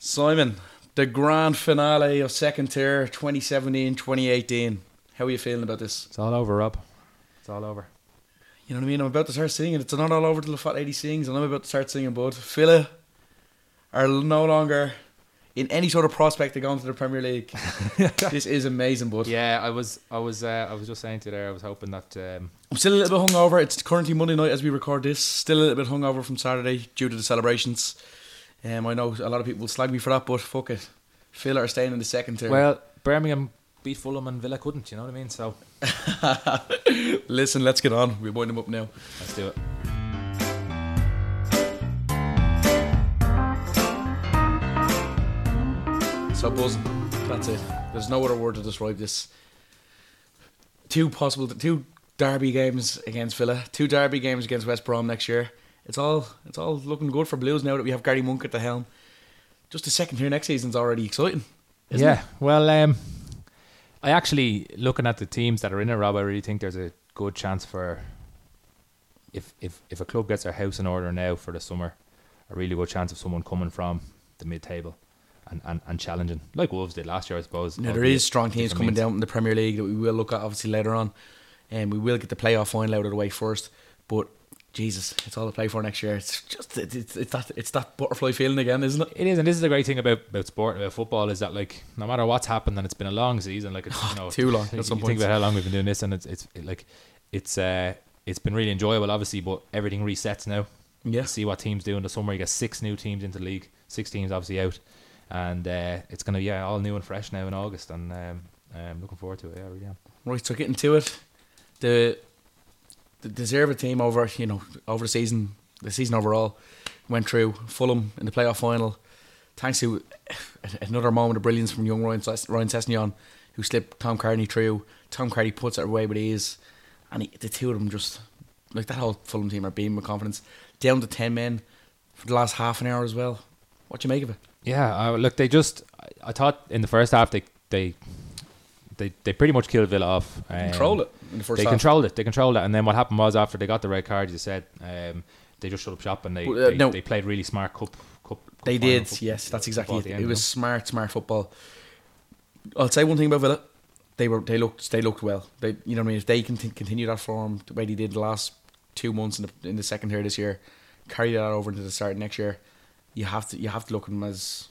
Simon, the grand finale of second tier 2017 2018. How are you feeling about this? It's all over, Rob. It's all over. You know what I mean? I'm about to start singing. It's not all over till the fat lady sings, and I'm about to start singing. But Villa are no longer in any sort of prospect of going to the Premier League. this is amazing, bud. Yeah, I was, I was, uh, I was just saying to you there. I was hoping that. Um, I'm still a little bit hungover. It's currently Monday night as we record this. Still a little bit hungover from Saturday due to the celebrations. Um, I know a lot of people will slag me for that, but fuck it. Villa are staying in the second tier. well, Birmingham beat Fulham and Villa couldn't. You know what I mean? So listen, let's get on. We're winding them up now. let's do it. So buzzing. That's it. There's no other word to describe this. Two possible, two derby games against Villa, two derby games against West Brom next year. It's all, it's all looking good for Blues now that we have Gary Monk at the helm. Just the second here next season's already exciting. Isn't yeah. Well, um, I actually looking at the teams that are in it, Rob. I really think there's a good chance for if if if a club gets their house in order now for the summer, a really good chance of someone coming from the mid table. And, and, and challenging like Wolves did last year, I suppose. Now there is strong teams coming means. down in the Premier League that we will look at obviously later on, and we will get the playoff final out of the way first. But Jesus, it's all to play for next year. It's just it's, it's, it's that it's that butterfly feeling again, isn't it? It is, and this is the great thing about, about sport, about football, is that like no matter what's happened, and it's been a long season, like it's you know Too long You some think about how long we've been doing this, and it's it's it, like it's uh it's been really enjoyable, obviously, but everything resets now. Yeah. See what teams do in the summer. You get six new teams into the league, six teams obviously out, and uh, it's gonna be yeah all new and fresh now in August, and um, I'm looking forward to it. Yeah, I really am. Right, so getting to it, the the deserve a team over you know over the season, the season overall went through Fulham in the playoff final, thanks to another moment of brilliance from young Ryan, Ryan Sessegnon, who slipped Tom Cairney through. Tom Cairney puts it away with ease, and he, the two of them just like that whole Fulham team are beaming with confidence. Down to ten men for the last half an hour as well. What do you make of it? Yeah, uh, look, they just I, I thought in the first half they they they, they pretty much killed Villa off. Um, Control it in the first they half. controlled it. They controlled it, and then what happened was after they got the red card, you said um, they just shut up shop and they uh, they, no. they played really smart cup. cup, cup They did, foot- yes, that's exactly it. It was you smart, smart football. I'll say one thing about Villa: they were they looked they looked well. They you know what I mean. If they can continue that form the way they did the last two months in the in the second tier this year, carry that over into the start next year, you have to you have to look at them as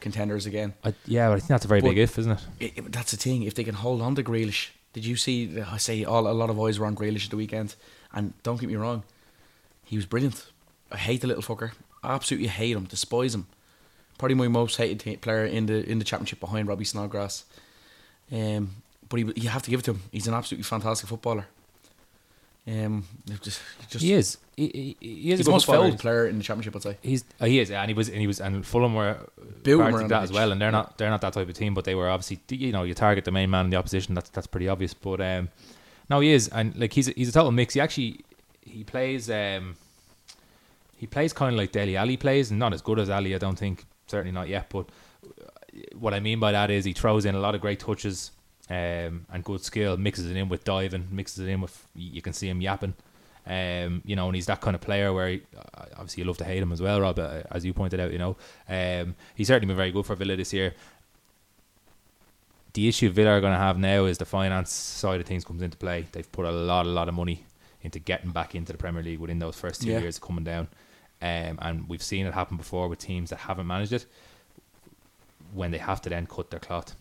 contenders again. I, yeah, but I think that's a very But- big if, isn't it? It, it- that's the thing. If they can hold on to Grealish, did you see? I say all a lot of eyes were on Grealish at the weekend, and don't get me wrong, he was brilliant. I hate the little fucker. I absolutely hate him. Despise him. Probably my most hated te- player in the in the championship behind Robbie Snodgrass. Um, but he, you have to give it to him. He's an absolutely fantastic footballer. Um, just, just he is. He, he, he is he's the most fouled player in the championship. I'd say. He's uh, he is, yeah, and he was and he was and Fulham were part around of that as well, and they're not they're not that type of team, but they were obviously you know you target the main man in the opposition. That's that's pretty obvious, but um, no, he is, and like he's a, he's a total mix. He actually he plays um he plays kind of like Dele Alli plays, and not as good as Alli, I don't think, certainly not yet. But what I mean by that is he throws in a lot of great touches um, and good skill, mixes it in with diving, mixes it in with you can see him yapping. Um, you know, and he's that kind of player where he, obviously you love to hate him as well, Rob, uh, as you pointed out. You know, um, he's certainly been very good for Villa this year. The issue Villa are going to have now is the finance side of things comes into play. They've put a lot, a lot of money into getting back into the Premier League within those first two Yeah. years coming down, um, and we've seen it happen before with teams that haven't managed it when they have to then cut their cloth.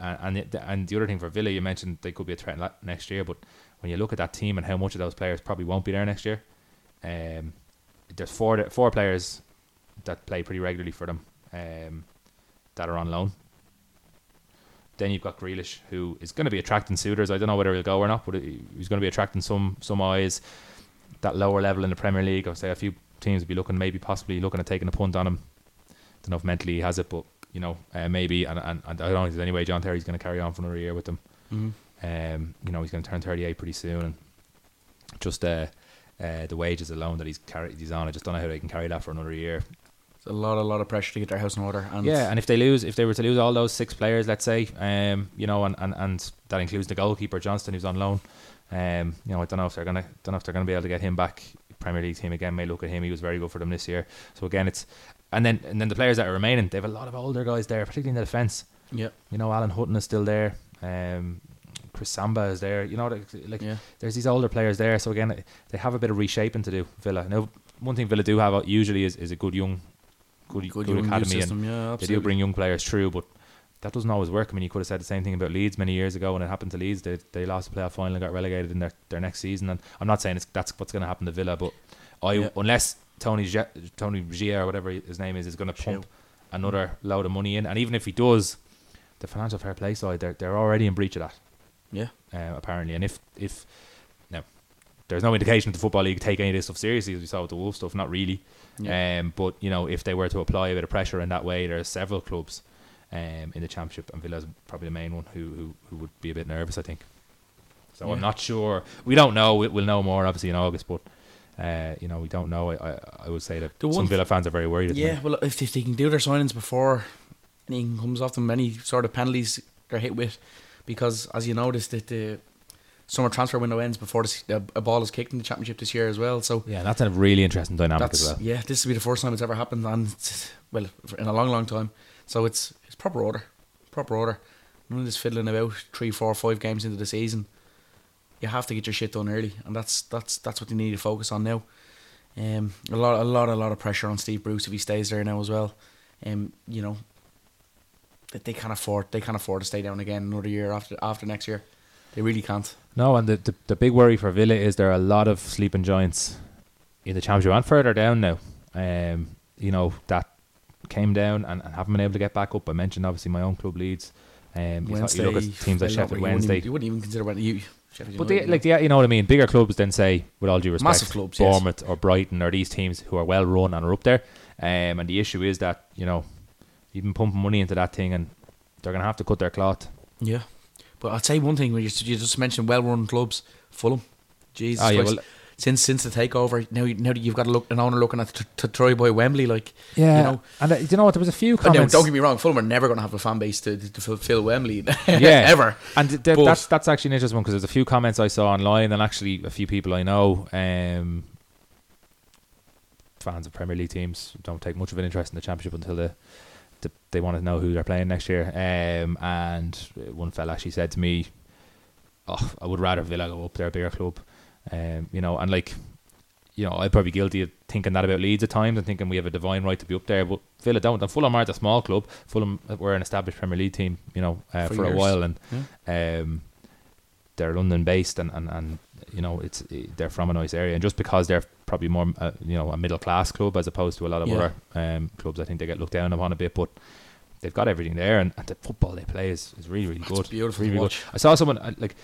And and, the other thing for Villa, you mentioned they could be a threat next year, but when you look at that team and how much of those players probably won't be there next year, um, there's four four players that play pretty regularly for them um, that are on loan. Then you've got Grealish, who is going to be attracting suitors. I don't know whether he'll go or not, but he's going to be attracting some some eyes. That lower level in the Premier League, I'd say a few teams would be looking, maybe possibly looking at taking a punt on him. I don't know if mentally he has it, but you know, uh, maybe. And, and, and I don't think there's any way John Terry's going to carry on for another year with them. Mhm. Um, you know, he's going to turn 38 pretty soon, and just uh, uh, the wages alone that he's carried, he's on, I just don't know how they can carry that for another year. It's a lot, a lot of pressure to get their house in order. And Yeah, and if they lose, if they were to lose all those six players, let's say, um, you know, and, and, and that includes the goalkeeper Johnstone, who's on loan. Um, you know, I don't know if they're gonna, don't know if they're gonna be able to get him back. Premier League team again may look at him. He was very good for them this year. So again, it's and then and then the players that are remaining, they have a lot of older guys there, particularly in the defence. Yeah. You know, Alan Hutton is still there. Um, Chris Samba is there. You know, like- Yeah. there's these older players there. So again, they have a bit of reshaping to do. Villa. Now, one thing Villa do have usually is, is a good young, good, Good, good, young academy, and system. Yeah, they do bring young players through, but that doesn't always work. I mean, you could have said the same thing about Leeds many years ago when it happened to Leeds. They, they lost the playoff final and got relegated in their, their next season. And I'm not saying it's, that's what's going to happen to Villa, but I Yeah. unless Tony Gia, Tony Gia or whatever his name is is going to pump another load of money in, and even if he does, the financial fair play side they're they're already in breach of that Yeah. uh, apparently. And if if now there's no indication that the football league take any of this stuff seriously, as we saw with the Wolves stuff, not really. Yeah. Um, but you know, if they were to apply a bit of pressure in that way, there are several clubs um, in the championship, and Villa's probably the main one who who, who would be a bit nervous, I think. So I'm not sure. We don't know. We- We'll know more obviously in August, but. Uh, you know, we don't know. I, I, I would say that The some Villa fans are very worried. Yeah, well, if, if they can do their signings before anything comes off them, any sort of penalties they're hit with, because as you noticed, that the summer transfer window ends before a s- a, a ball is kicked in the championship this year as well. So yeah, that's a really interesting dynamic as well. yeah, this will be the first time it's ever happened, and well, in a long, long time. So it's it's proper order, proper order. None of this fiddling about three, four, five games into the season. You have to get your shit done early, and that's that's that's what they need to focus on now. Um, a lot, a lot, a lot of pressure on Steve Bruce if he stays there now as well. Um, you know, that they can't afford they can't afford to stay down again another year after after next year. They really can't. No, and the, the the big worry for Villa is there are a lot of sleeping giants in the championship and further down now. Um, you know that came down and, and haven't been able to get back up. I mentioned obviously my own club Leeds. Um, you, thought- you look at teams like Sheffield you wouldn't Wednesday, even- You wouldn't even consider when you. Sheffield but United, they, like yeah, you know what I mean. Bigger clubs then say, with all due respect, Massive clubs, yes. Bournemouth or Brighton or these teams who are well run and are up there. Um, and the issue is that you know you've been pumping money into that thing and they're gonna have to cut their cloth. Yeah, but I'd say one thing when you, you just mentioned well-run clubs, Fulham. Jesus Ah, yeah, Christ. well- since since the takeover, now now that you've got to look an owner looking at to, to try by Wembley, like Yeah, you know. and uh, you know what? There was a few But now, comments. don't get me wrong, Fulham are never going to have a fan base to, to fulfill Wembley, yeah, ever. And th- that's that's actually an interesting one because there's a few comments I saw online, and actually a few people I know, um, fans of Premier League teams, don't take much of an interest in the Championship until the, the they want to know who they're playing next year. Um, and one fella actually said to me, "Oh, I would rather Villa go up there, a bigger club." Um, you know, and like. You know, I'd probably be guilty of thinking that about Leeds at times and thinking we have a divine right to be up there, but Villa don't. And Fulham aren't a small club. Fulham were an established Premier League team, you know, uh, For for, a while, and Yeah. um, they're London based and, and, and you know it's they're from a nice area and just because they're probably more uh, you know a middle class club as opposed to a lot of Yeah. other um, clubs I think they get looked down upon a bit but they've got everything there and, and the football they play is, is really really It's good beautiful really, to really good I saw someone uh, like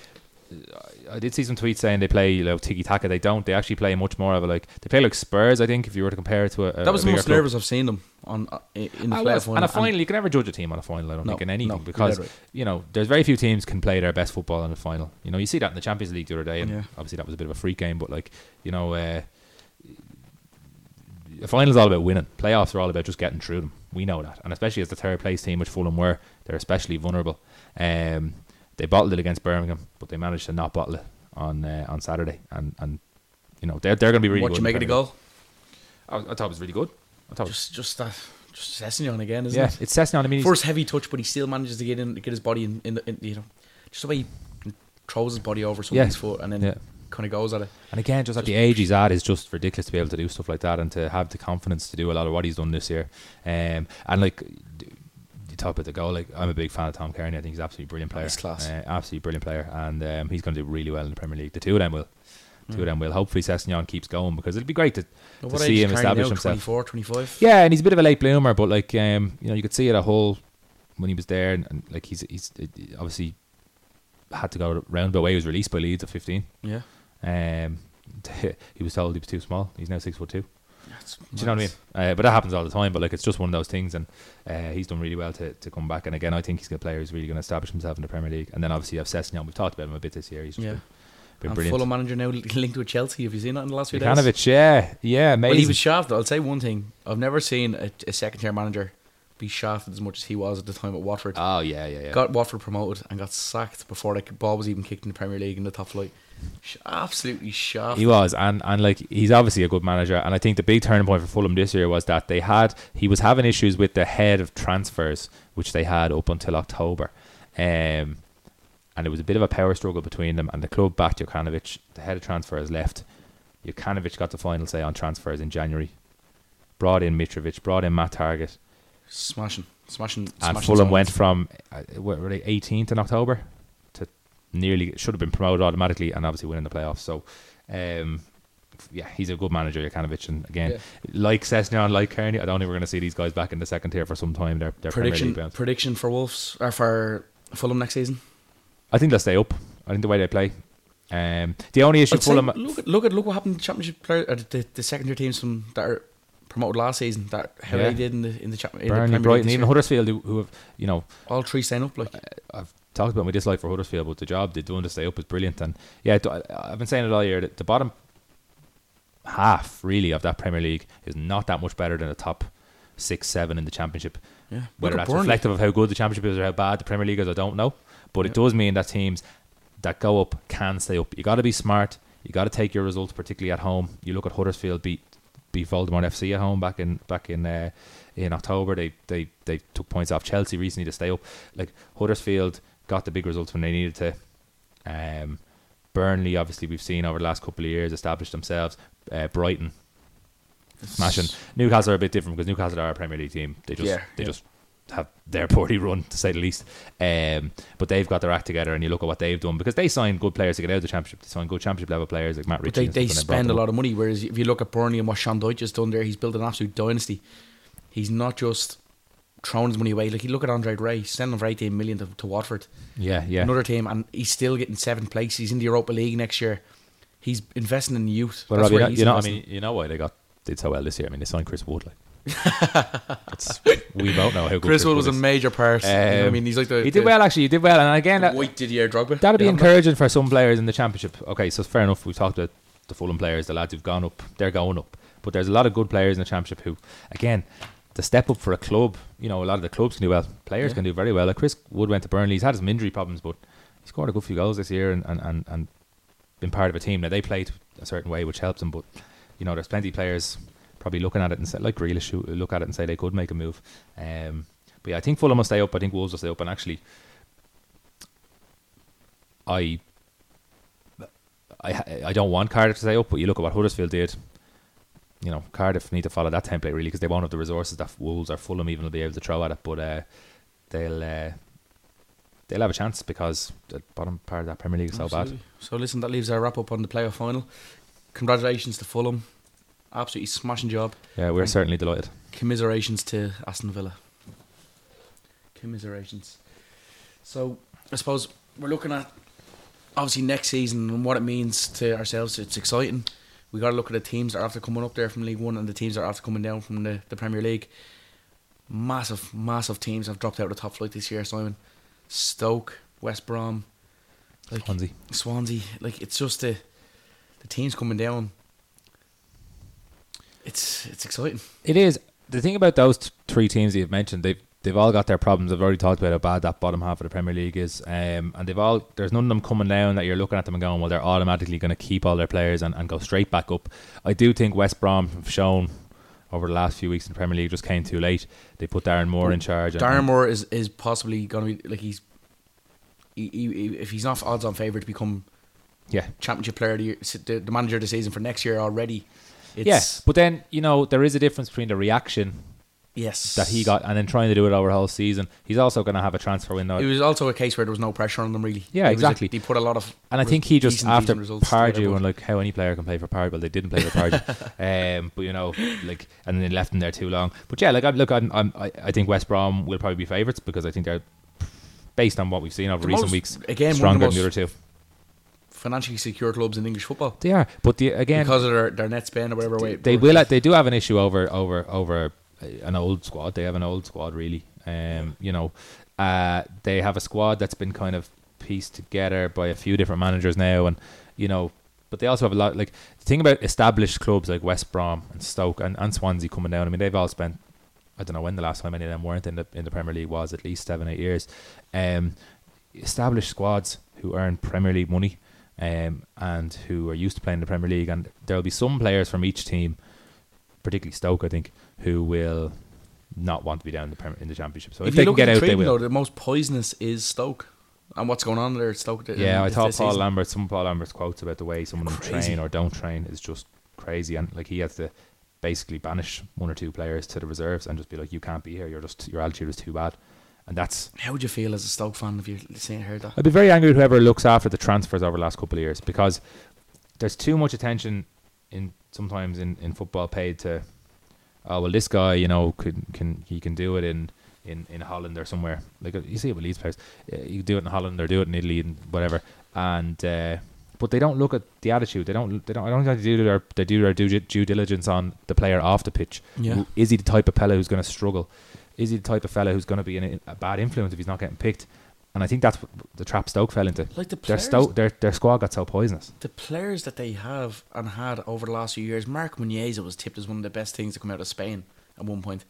I did see some tweets saying they play you know tiki taka they don't they actually play much more of a like they play like Spurs I think if you were to compare it to a, a That was the most nervous I've seen them on uh, in the Ah, playoff final. and a final, you can never judge a team on a final. I don't No, think in anything no, because right. you know there's very few teams can play their best football in a final. You know, you see that in the Champions League the other day, and Yeah. obviously that was a bit of a freak game. But like you know, uh, a final is all about winning. Playoffs are all about just getting through them. We know that, and especially as the third place team, which Fulham were, they're especially vulnerable. Um, they bottled it against Birmingham, but they managed to not bottle it on uh, on Saturday, and and you know they're they're going to be really good. what good. you make of the goal? I, I thought it was really good. I thought, was- Just just that just Sessegnon again, isn't yeah, it? Yeah, it's Sessegnon. I mean, First heavy touch, but he still manages to get in, get his body in, in, the, in you know, just the way he throws his body over someone's Yeah. foot and then Yeah. kind of goes at it. And again, just at the age he's at, is just ridiculous to be able to do stuff like that and to have the confidence to do a lot of what he's done this year. Um, and like you talk about the goal, like I'm a big fan of Tom Cairney. I think he's absolutely brilliant player. He's class. Uh, absolutely brilliant player, and um, he's going to do really well in the Premier League. The two of them will. Two of them will. Hopefully, Sessegnon keeps going because it'd be great to, But to see him establish now? himself. 24, 25? Yeah, and he's a bit of a late bloomer, but like um, you know, you could see it a whole when he was there, and, and like he's he's obviously had to go round the way. He was released by Leeds at 15. Yeah. Um, he was told he was too small. He's now six foot two. That's Do you know what I mean? Uh, but that happens all the time. But like, it's just one of those things, and uh, he's done really well to, to come back. And again, I think he's a player who's really going to establish himself in the Premier League. And then obviously you have Sessegnon. We've talked about him a bit this year. He's just Yeah. been, been And brilliant. Fulham manager now linked with Chelsea. Have you seen that in the last few days? Ivanovic, yeah, yeah, amazing. Well, he was shaft. I'll say one thing. I've never seen a, a second tier manager be shafted as much as he was at the time at Watford. Oh yeah, yeah, yeah. Got Watford promoted and got sacked before the ball was even kicked in the Premier League in the top flight. Absolutely shafted. He was, and and like he's obviously a good manager. And I think the big turning point for Fulham this year was that they had he was having issues with the head of transfers, which they had up until October, um, and it was a bit of a power struggle between them. And the club backed Jokanovic. The head of transfers left. Jokanovic got the final say on transfers in January. Brought in Mitrovic, brought in Matt Targett, smashing, smashing. and Fulham signings. went from uh, what were they 18th in October to nearly should have been promoted automatically and obviously winning the playoffs. So, um, yeah, he's a good manager, Jokanovic, and again, Yeah. like Sessegnon, like Cairney, I don't think we're going to see these guys back in the second tier for some time. They're, they're prediction prediction for Wolves or for Fulham next season. I think they'll stay up. I think the way they play. Um, the only issue I'd Fulham, look at look at look what happened to Championship player, uh, the the second tier teams from that are promoted last season. That how Yeah. they did in the in the, cha- in the Burnley, Premier Brighton, even. Huddersfield, who, who have you know all three staying up like uh, I've talked about my dislike for Huddersfield, but the job they're doing to stay up is brilliant. And yeah, I've been saying it all year. that The bottom half, really, of that Premier League is not that much better than the top six, seven in the Championship. yeah. Whether that's Burnley. reflective of how good the Championship is or how bad the Premier League is, I don't know. But it does mean that teams that go up can stay up. You got to be smart. You got to take your results, particularly at home. You look at Huddersfield beat beat Voldemort FC at home back in back in uh, in October. They they they took points off Chelsea recently to stay up. Like Huddersfield got the big results when they needed to. Um, Burnley, obviously, we've seen over the last couple of years established themselves. Uh, Brighton smashing. Newcastle are a bit different because Newcastle are a Premier League team. They just Yeah, they yeah. just have their poorly run to say the least. Um, but they've got their act together, and you look at what they've done because they signed good players to get out of the championship. They signed good championship level players like Matt But Ritchie. they, they brought spend a lot of money. Whereas if you look at Burnley and what Sean Dyche has done there, he's built an absolute dynasty. He's not just throwing his money away. Like you look at Andre Gray, sending him for 18 million to, to Watford, Yeah, yeah. another team, and he's still getting seventh place. He's in the Europa League next year. He's investing in youth. But That's Robbie, you know, you know, I mean, you know why they got did so well this year. I mean, they signed Chris Wood. Like, we both know how good Chris Wood was a major part. You know I Um, mean, he's like the He did the well, actually. He did well, and again, that, white Didier Drogba. that'd be encouraging for some players in the championship. Okay, so fair enough. We've talked about the Fulham players, the lads who've gone up. They're going up, but there's a lot of good players in the championship who, again, the step up for a club. You know, a lot of the clubs can do well. Players Yeah. can do very well. Like Chris Wood went to Burnley. He's had some injury problems, but he scored a good few goals this year and and, and, and been part of a team. Now they played a certain way, which helps them, but you know, there's plenty of players probably looking at it and say, like Grealish, who look at it and say they could make a move. Um, but yeah, I think Fulham will stay up. I think Wolves will stay up. And actually, I, I, I don't want Cardiff to stay up. But you look at what Huddersfield did. You know, Cardiff need to follow that template really because they won't have the resources that Wolves or Fulham even will be able to throw at it. But uh, they'll uh, they'll have a chance because the bottom part of that Premier League is so bad. So listen, that leaves our wrap up on the playoff final. Congratulations to Fulham. Absolutely smashing job. Yeah, we're Thank- certainly delighted. Commiserations to Aston Villa. Commiserations. So I suppose we're looking at obviously next season and what it means to ourselves. It's exciting. We got to look at the teams that are after coming up there from League One and the teams that are after coming down from the, the Premier League. Massive, massive teams have dropped out of the top flight this year. Simon, Stoke, West Brom, like Swansea. Swansea. Like it's just the the teams coming down. It's it's exciting. It is the thing about those t- three teams that you've mentioned. They've they've all got their problems. I've already talked about how bad that bottom half of the Premier League is, um, and they've all there's none of them coming down that you're looking at them and going, well, they're automatically going to keep all their players and, and go straight back up. I do think West Brom have shown over the last few weeks in the Premier League just came too late. They put Darren Moore in charge. and- Darren Moore is, is possibly going to be like he's he, he, he- if he's not odds on favourite to become yeah, championship player of the, year, the, the manager of the season for next year already. It's, yes, but then you know there is a difference between the reaction yes, that he got and then trying to do it over a whole season. He's also going to have a transfer window. It was also a case where there was no pressure on them really. Yeah, It was a- exactly. he put a lot of And I think he just decent, after decent Pardew and like how any player can play for Pardew, well they didn't play for Pardew, um, but you know like and then they left him there too long. But yeah, like I look, I'm, I'm, I I think West Brom will probably be favourites because I think they're based on what we've seen over The recent most- weeks again, stronger than the other two. Financially secure clubs in English football They are, but the, again because of their, their net spend or whatever way. they will they do have an issue over over over an old squad. They have an old squad really. Um, you know, uh, they have a squad that's been kind of pieced together by a few different managers now, and you know, but they also have a lot. Like the thing about established clubs like West Brom and Stoke and, and Swansea coming down. I mean, they've all spent I don't know when the last time any of them weren't in the in the Premier League was at least seven eight years. Um, established squads who earn Premier League money, um, and who are used to playing in the Premier League, and there will be some players from each team, particularly Stoke, I think, who will not want to be down in the in the Championship. So if, if they you can get the out, they will. though, the most poisonous is Stoke. And what's going on there at Stoke? Yeah, I this- thought Paul season. Lambert, some of Paul Lambert's quotes about the way some of them train or don't train is just crazy, and like he has to basically banish one or two players to the reserves and just be like, you can't be here. You're just your altitude is too bad, and that's. How would you feel as a Stoke fan if you seen heard that? I'd be very angry with whoever looks after the transfers over the last couple of years because there's too much attention in sometimes in, in football paid to. Oh well, this guy, you know, can can he can do it in. In, in Holland or somewhere like you see it with Leeds players, uh, you do it in Holland or do it in Italy and whatever, and uh, but they don't look at the attitude. They don't. They don't. I don't think they do their they do their due, due diligence on the player off the pitch. Yeah. Is he the type of player who's going to struggle? Is he the type of fella who's going to be in a, a bad influence if he's not getting picked? And I think that's what the trap Stoke fell into. Like the Their players, Stoke, their their squad got so poisonous. the players that they have and had over the last few years. Marc Muniesa was tipped as one of the best things to come out of Spain at one point.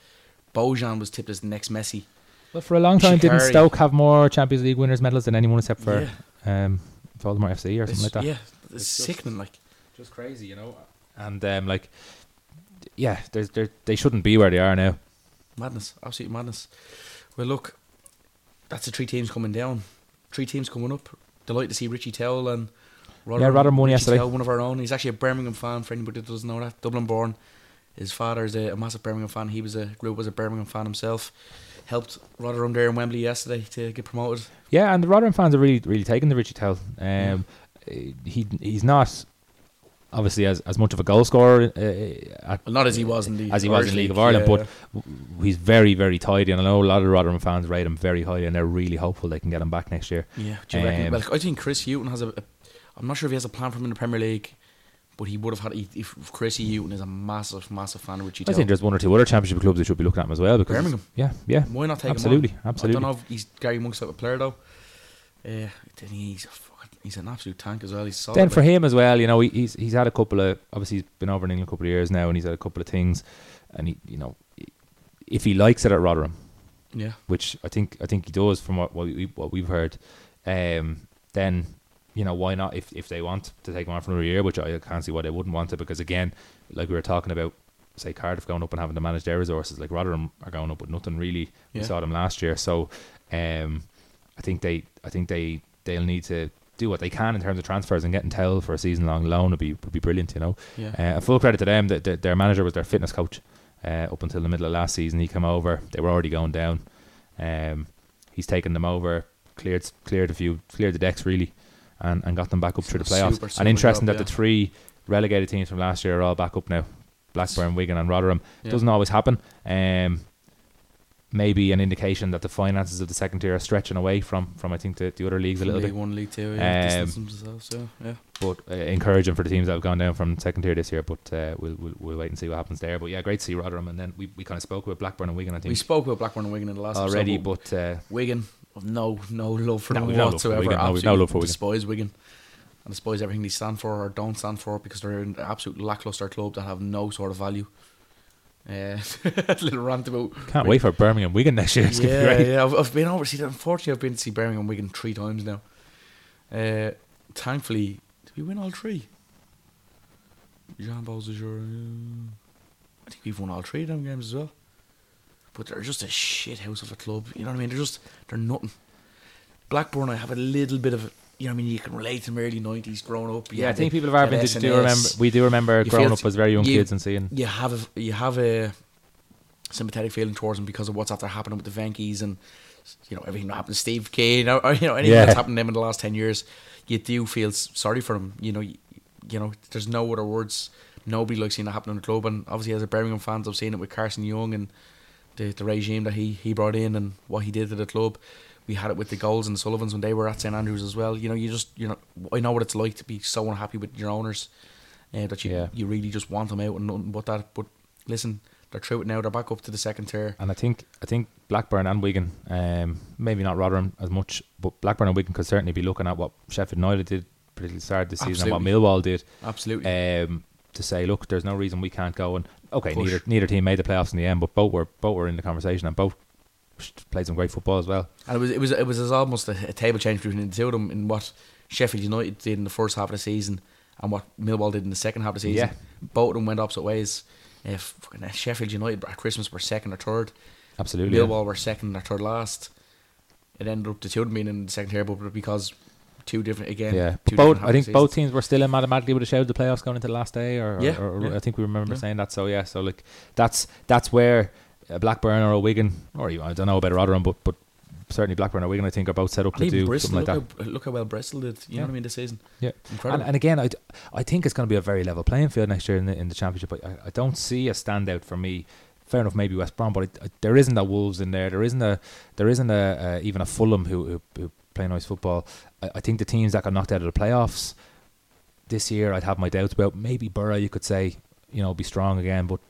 Bojan was tipped as the next Messi. But for a long time, didn't Stoke have more Champions League winners medals than anyone except for yeah, um, Voldemort FC or something it's, like that? yeah, it's, It's just- sickening. Like just crazy, you know. And um, like, yeah, there's there they shouldn't be where they are now. Madness, absolute madness. Well, look, that's the three teams coming down. Three teams coming up. Delighted to see Richie Towell and Yeah, Rotherham won yesterday. Towell, one of our own. He's actually a Birmingham fan. For anybody that doesn't know that, Dublin born. His father's a, a massive Birmingham fan. He was a grew up as a Birmingham fan himself. Helped Rotherham there in Wembley yesterday to get promoted. Yeah, and the Rotherham fans are really really taking the Richie Towell. Um, he he's not obviously as as much of a goal scorer uh, at, Well, not as he was in the as he was in League of Ireland, yeah, but w- he's very very tidy. And I know a lot of Rotherham fans rate him very highly, and they're really hopeful they can get him back next year. Yeah, do you reckon? Um, Well, I think Chris Hughton has a, a. I'm not sure if he has a plan for him in the Premier League, but he would have had. If, if Chris Hughton is a massive, massive fan of Richie I think there's one or two other championship clubs that should be looking at him as well. Because Birmingham. yeah, yeah, Why not take absolutely, him on? absolutely. I don't know if he's Gary Monk's type of player though. Yeah, Uh, then he's a he's an absolute tank as well. He's solid. Then for him as well, you know, he, he's he's had a couple of obviously he's been over in England a couple of years now, and he's had a couple of things, and he, you know, if he likes it at Rotherham, yeah, which I think I think he does from what what, we, what we've heard, um, then you know why not if if they want to take him on for another year, which I can't see why they wouldn't want to because again, like we were talking about, say Cardiff going up and having to manage their resources, like Rotherham are going up with nothing really. We saw them last year, so um, I think they I think they they'll need to. Do what they can in terms of transfers and getting Towell for a season long loan would be would be brilliant, you know. yeah. Uh, full credit to them that that their manager was their fitness coach uh, up until the middle of last season. He came over; they were already going down. Um, he's taken them over, cleared cleared a few, cleared the decks really, and, and got them back up through the playoffs. Super, super and interesting job, that the three relegated teams from last year are all back up now: Blackburn, Wigan, and Rotherham. Yeah. Doesn't always happen. Um, maybe an indication that the finances of the second tier are stretching away from from I think the, the other leagues a little League bit. One, League Two. Yeah, Um, themselves, yeah, yeah. But uh, encouraging for the teams that have gone down from second tier this year. But uh, we'll, we'll we'll wait and see what happens there. But yeah, great to see Rotherham, and then we, we kind of spoke about Blackburn and Wigan. I think We spoke about Blackburn and Wigan in the last already, episode, but uh, Wigan, no no love for No, them no love for whatsoever. Wigan. No, no love for Wigan. Despise Wigan, and despise everything they stand for or don't stand for because they're an absolute lackluster club that have no sort of value. Uh, little rant about can't wait for Birmingham Wigan next year. It's yeah, great. yeah. I've, I've been over. See, unfortunately, I've been to see Birmingham Wigan three times now. Uh, thankfully, did we win all three? Jean. Uh, I think we've won all three of them games as well. But they're just a shit house of a club. You know what I mean? They're just they're nothing. Blackburn, I have a little bit of. You know what I mean? You can relate to them early nineties, growing up. Yeah, I think the- people of our vintage do SNS. remember. We do remember You growing up as very young you- kids and seeing. you have a you have a sympathetic feeling towards them because of what's after happening with the Venky's and you know everything that happened to Steve Kean or, or, you know anything Yeah. that's happened to them in the last ten years. You do feel sorry for them. You know, you, you know. There's no other words. Nobody likes seeing that happen in the club, and obviously as a Birmingham fans, I've seen it with Carson Yeung and the the regime that he he brought in and what he did to the club. We had it with the Golds and the Sullivans when they were at St Andrews as well. You know, you just you know I know what it's like to be so unhappy with your owners, uh, that you Yeah. you really just want them out and nothing but that. But listen, they're through it now. They're back up to the second tier. And I think I think Blackburn and Wigan, um, maybe not Rotherham as much, but Blackburn and Wigan could certainly be looking at what Sheffield United did particularly start this season and what Millwall did. Absolutely. um, to say, look, there's no reason we can't go. And Okay, push. neither neither team made the playoffs in the end, but both were both were in the conversation and both played some great football as well. And it was it was it was as almost a, a table change between the two of them in what Sheffield United did in the first half of the season and what Millwall did in the second half of the season. Yeah. Both of them went opposite ways. If uh, Sheffield United at Christmas were second or third, Absolutely. yeah. Millwall were second or third last. It ended up the two of them being in the second tier, but because two different again. Yeah, two both. I think both teams were still in mathematically with a shout of the playoffs going into the last day, or, or- Yeah, or, yeah. I think we remember Yeah. saying that. So yeah, so like that's that's where uh, Blackburn or a Wigan, or even, I don't know about Rotherham, but but certainly Blackburn or Wigan, I think are both set up And to do Bristol, something like that. how, look how well Bristol did. You Yeah. know what I mean this season. Yeah, Incredible. and, and again, I, d- I think it's going to be a very level playing field next year in the in the championship. I, I don't see a standout for me. Fair enough, maybe West Brom, but it, I, there isn't a Wolves in there. There isn't a there isn't a, uh, even a Fulham who, who, who play nice football. I, I think the teams that got knocked out of the playoffs this year, I'd have my doubts about. Maybe Boro, you could say, you know, be strong again, but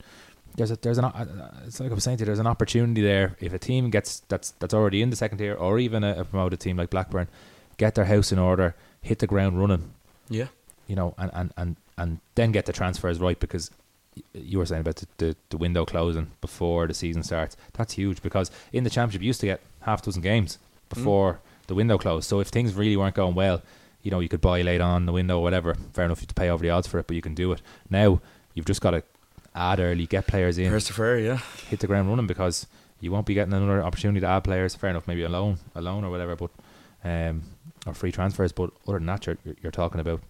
there's a there's an uh, it's like I was saying to you, there's an opportunity there if a team gets that's that's already in the second tier or even a, a promoted team like Blackburn get their house in order, hit the ground running yeah. you know, and, and, and, and then get the transfers right because you were saying about the, the, the window closing before the season starts. That's huge because in the championship you used to get half dozen games before the window closed. So if things really weren't going well, you know, you could buy late on the window or whatever. Fair enough, you have to pay over the odds for it, but you can do it. Now you've just got to add early, get players in, First to fair, yeah. hit the ground running because you won't be getting another opportunity to add players. Fair enough, maybe a loan, a loan or whatever, but um, or free transfers. But other than that, you're you're, you're talking about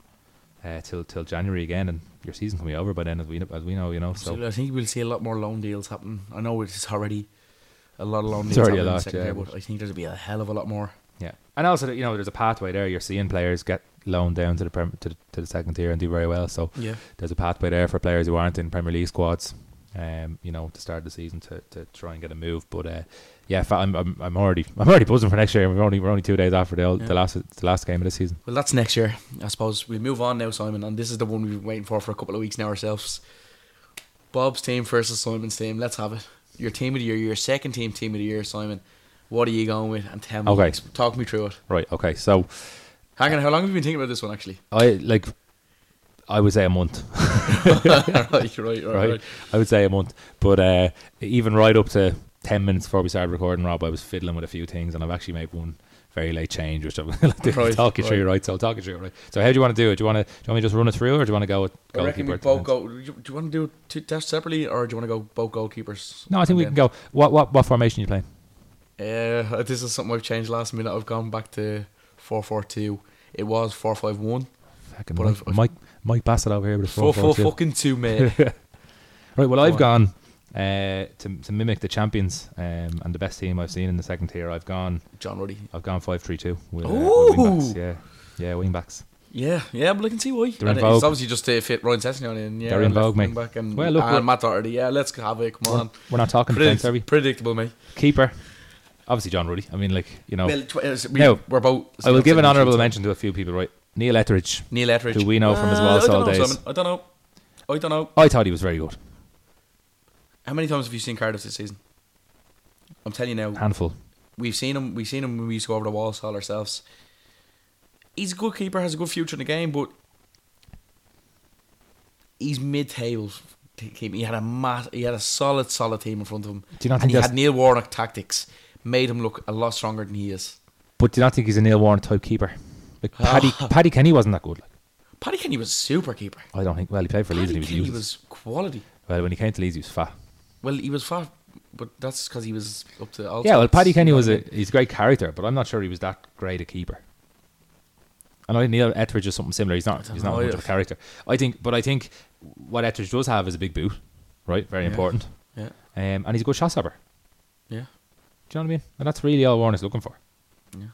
uh, till till January again, and your season can be over by then, as we as we know, you know. So So I think we'll see a lot more loan deals happen. I know it's already a lot of loan deals already a happening in the lot, second yeah, tier, but- but I think there'll be a hell of a lot more. yeah, and also you know there's a pathway there. You're seeing players get loaned down to the prem- to the, to the second tier and do very well. So Yeah. there's a pathway there for players who aren't in Premier League squads. Um, you know, to start the season to, to try and get a move, but uh, yeah, I'm, I'm I'm already I'm already buzzing for next year. We're only we're only two days after the old, Yeah. the last the last game of the season. Well, that's next year. I suppose we'll move on now, Simon, and this is the one we've been waiting for for a couple of weeks now ourselves. Bob's team versus Simon's team. Let's have it. Your team of the year, your second team team of the year, Simon. What are you going with? And tell me. Okay. Talk me through it. Right. Okay. So Hang on, how long have you been thinking about this one actually? I like. I would say a month. right, right, right, right? right. I would say a month. But uh, even right up to 10 minutes before we started recording, Rob, I was fiddling with a few things and I've actually made one very late change, which I'm going to Right, talk you through, right. right? So I'll talk you through right? So how do you want to do it? Do you want to do you want me to just run it through or do you want to go with I reckon we both go. Do you, want to do two tests separately, or do you want to go both goalkeepers? No, I think we can go. What what what formation are you playing? Uh, this is something I've changed last minute. I've gone back to four four two. It was four five one. Fucking But Mike, I've- Mike, Mike Bassett over here with a Four four 4-4-2. fucking two, mate. Right, well, Go I've on. gone uh, to, to mimic the champions um, and the best team I've seen in the second tier. I've gone John Ruddy. I've gone five three two with, uh, with wing. Yeah, yeah, wing backs. Yeah, yeah, but I can see why. They're in And it's vogue. obviously just to fit Ryan Sessegnon in. Yeah, They're in vogue, mate. Back and, Well, look, and Matt Doherty. Yeah, let's have it. Come on. we're not talking defence, are we? Predict- predictable, mate. Keeper, obviously John Ruddy. I mean, like you know, Well, tw- uh, we, No. we're both. I will give an honourable mention. to a few people. Right, Neil Etheridge. Neil Etheridge, who we know from his Uh, Walsall I don't know, days. Simon. I don't know. I don't know. I thought he was very good. How many times have you seen Cardiff this season? I'm telling you now. Handful. We've seen him. We've seen him when we used to go over the Walsall ourselves. He's a good keeper. Has a good future in the game, but he's mid-table. t- Keep. He had a mat, He had a solid, solid team in front of him. Do you not and he had Neil Warnock tactics. Made him look a lot stronger than he is. but do you not think he's a Neil Warren type keeper? Like Ah. Paddy, Paddy Kenny wasn't that good. Like, Paddy Kenny was a super keeper. I don't think. Well, he played for Leeds Paddy and he Kenny was useless. was quality. Well, when he came to Leeds, he was fat. Well, he was fat, but that's because he was up to. all yeah, well, sorts, Paddy Kenny know was what I a mean? he's a great character, but I'm not sure he was that great a keeper. And I think Neil Etheridge is something similar. He's not. He's not know, much of a character. I think, but I think what Etheridge does have is a big boot, right? Very Yeah. important. Yeah, Um, and he's a good shot stopper. yeah. Do you know what I mean? And that's really all Warren is looking for. Yeah.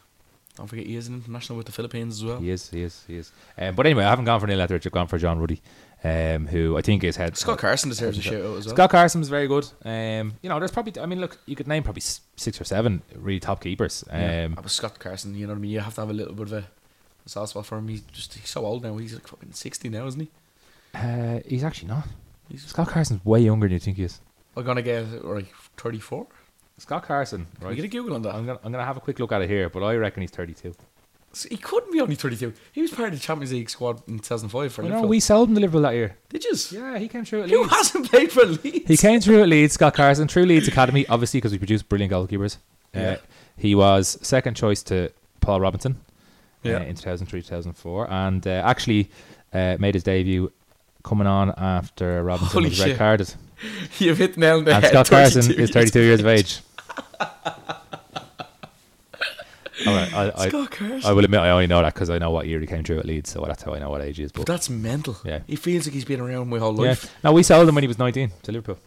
Don't forget he is an international with the Philippines as well. He is. He is. He is. Um, but anyway, I haven't gone for Neil Etheridge. I've gone for John Ruddy, um, who I think is head. Scott Carson deserves a shout out as well. Scott Carson was very good. Um, you know, there's probably. I mean, look, you could name probably six or seven really top keepers. Um, Yeah. But Scott Carson, you know what I mean. You have to have a little bit of a, a soft spot for him. He's just he's so old now. He's like fucking sixty now, isn't he? uh, he's actually not. He's Scott Carson's way younger than you think he is. I'm gonna get like thirty four. Scott Carson, we get a Google on that? I'm gonna I'm gonna have a quick look at it here, but I reckon he's 32. So he couldn't be only 32. He was part of the Champions League squad in 2005 for Well, no, we sold him to Liverpool that year. Did you? Yeah, he came through at Who Leeds. hasn't played for Leeds? He came through at Leeds, Scott Carson, through Leeds Academy, obviously because we produced brilliant goalkeepers. Uh, Yeah. he was second choice to Paul Robinson Yeah. uh, in 2003 2004, and uh, actually uh, made his debut coming on after Robinson Holy was red carded. You've hit nail on the And head. Scott Carson 32 is 32 years of age. All right, I, I, I will admit I only know that because I know what year he came through at Leeds, so that's how I know what age he is. but that's mental. Yeah. He feels like he's been around my whole yeah, life. no, we sold him when he was 19 to Liverpool.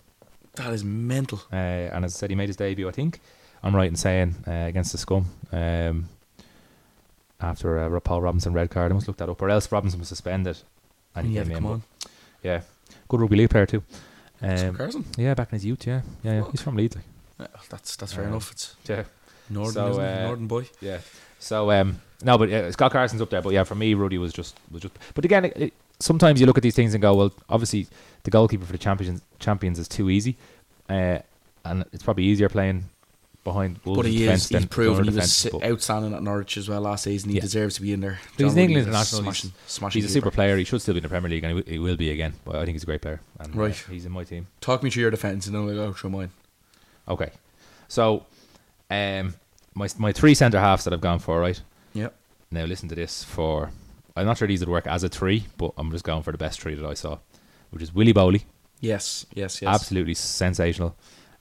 That is mental. Uh, and as I said, he made his debut, I think, I'm right in saying, uh, against the Scum. Um, after uh, Paul Robinson red card, I must look that up, or else Robinson was suspended. And he he came in. on. Yeah, good rugby league player too. Um, Carson. yeah, back in his youth, yeah, yeah, yeah. he's from Leeds. like. That's that's fair Yeah. enough. It's Yeah, Northern, So, isn't it? uh, Northern boy. yeah. So um, no, but uh, Scott Carson's up there. But yeah, for me, Ruddy was just was just. But again, it, it, sometimes you look at these things and go, well, obviously the goalkeeper for the champions champions is too easy, uh, and it's probably easier playing behind Wolves' But he is. He's proven he was outstanding at Norwich as well last season. He Yeah. deserves to be in there. He's John an England international, he's- Smashing, smashing He's a super player. He should still be in the Premier League, and he, w- he will be again. But I think he's a great player. And, uh, Right. he's in my team. Talk me through your defence, and then we'll go through mine. Okay. So, um, my my three centre halves that I've gone for, right? Yep. Now listen to this. For I'm not sure these would work as a three, but I'm just going for the best three that I saw, which is Willy Boly. Yes. Yes. Yes. Absolutely sensational.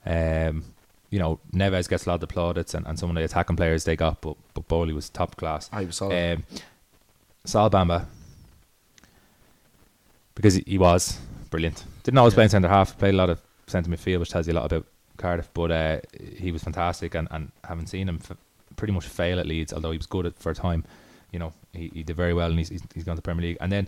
Um, you know, Neves gets a lot of plaudits, and, and some of the attacking players they got, but but Boly was top class. I was solid. Um, Sol Bamba, because he, he was brilliant. Didn't always Yeah. play in centre half. Played a lot of centre midfield, which tells you a lot about Cardiff. But uh, he was fantastic, and, and having seen him f- pretty much fail at Leeds, although he was good at for a time, you know, he, he did very well, and he's, he's he's gone to the Premier League. And then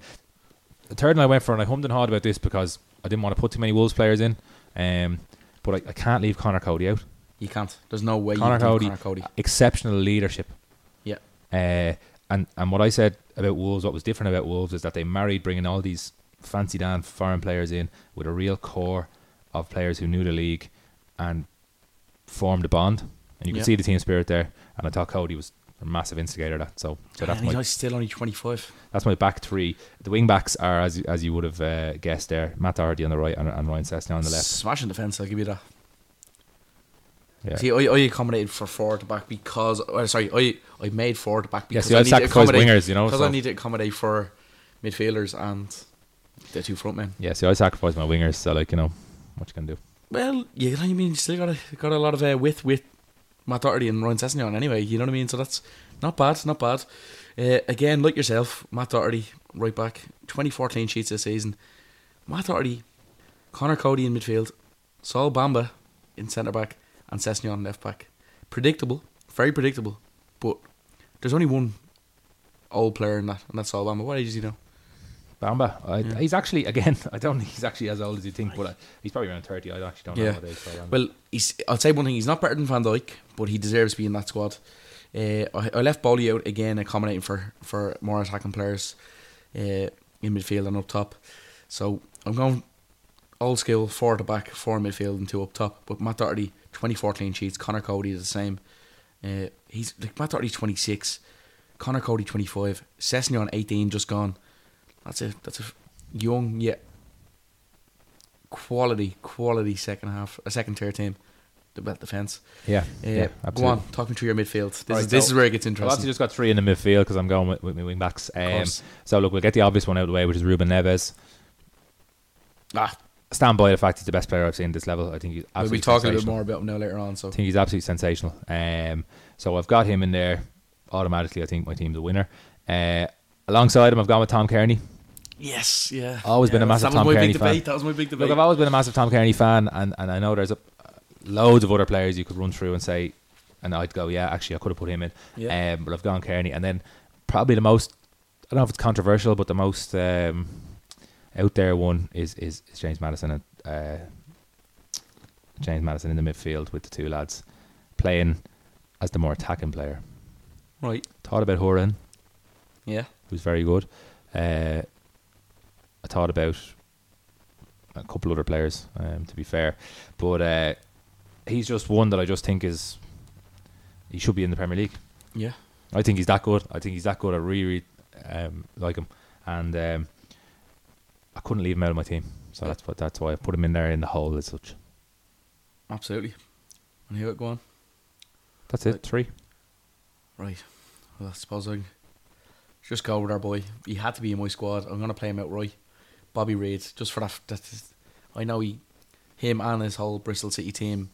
the third one I went for, and I hummed and hawed about this because I didn't want to put too many Wolves players in. Um, but I, I can't leave Conor Coady out. you can't. There's no way Conor you can Coady, Conor Coady. exceptional leadership. Yeah. Uh, and and what I said about Wolves, what was different about Wolves is that they married bringing all these fancy dan foreign players in with a real core of players who knew the league and formed a bond. And you could Yeah. see the team spirit there. And I thought Coady was a massive instigator of that. So so that's and my he's still only 25. that's my back three. The wing backs are as you, as you would have uh, guessed there, Matt Doherty on the right and, and Ryan Sessegnon on the left. Smashing defence, I'll give you that. Yeah. See, I, I accommodated for forward to back because, or sorry, I, I made forward to back Yeah, because see, I I'd need to accommodate wingers, you know. because so- I need to accommodate for midfielders and the two front men. yeah, see, I sacrifice my wingers. So like you know, what you can do. Well, you know what I mean. You still got a got a lot of uh, width with Matt Doherty and Ryan Sessegnon anyway. You know what I mean. So that's not bad, not bad. Uh, again, like yourself, Matt Doherty, right back, twenty four clean sheets this season. Matt Doherty, Conor Coady in midfield, Sol Bamba in centre back, and Sessegnon left back. Predictable, very predictable, but there's only one old player in that, and that's Sol Bamba. What age is he now? Bamba, I, Yeah. he's actually again. I don't think he's actually as old as you think, but uh, he's probably around thirty. I actually don't Yeah. know what age. Well, he's. I'll say one thing. He's not better than Van Dijk, but he deserves to be in that squad. Uh, I, I left Boly out again, accommodating for for more attacking players uh, in midfield and up top. So I'm going old school, four at the back, four midfield, and two up top. But Matt Doherty, 24 clean sheets. Conor Coady is the same. Uh, he's like Matt Doherty's 26, Conor Coady 25, Sessegnon 18, just gone. That's a that's a young yet quality quality second half, a second tier team. The belt defense. yeah, Uh, yeah, go absolutely. on, talk me through your midfield. This, Right, is, this so is where it gets interesting. I've actually just got three in the midfield because I'm going with, with my wing backs. Um, so look, we'll get the obvious one out of the way, which is Ruben Neves. Ah, Stand by the fact he's the best player I've seen at this level. I think he's we'll be talking a bit more about him now later on. So I think he's absolutely sensational. Um, so I've got him in there automatically. I think my team's a winner. Uh, alongside him, I've gone with Tom Cairney. Yes, yeah. Always been a massive Tom Cairney fan. debate. That was my big debate. Look, I've always been a massive Tom Cairney fan, and, and I know there's a, loads of other players you could run through and say, and I'd go, yeah, actually, I could have put him in. Yeah. Um, but I've gone Cairney, and then probably the most, I don't know if it's controversial, but the most um, out there one is, is, is James Maddison and uh, James Maddison in the midfield with the two lads playing as the more attacking player. right. Thought about Horan, Yeah. who's very good. Uh, I thought about a couple other players, um, to be fair, but uh, he's just one that I just think is he should be in the Premier League. Yeah. I think he's that good. I think he's that good. I really, really um, like him, and um, I couldn't leave him out of my team. So Yeah. that's what that's why I put him in there in the hole as such. Absolutely. And here it go on. That's it. Right. Three. Right. Well, I suppose I just go with our boy. He had to be in my squad. I'm gonna play him out, outright. Bobby Reid, just for that. that I know he, him and his whole Bristol City team,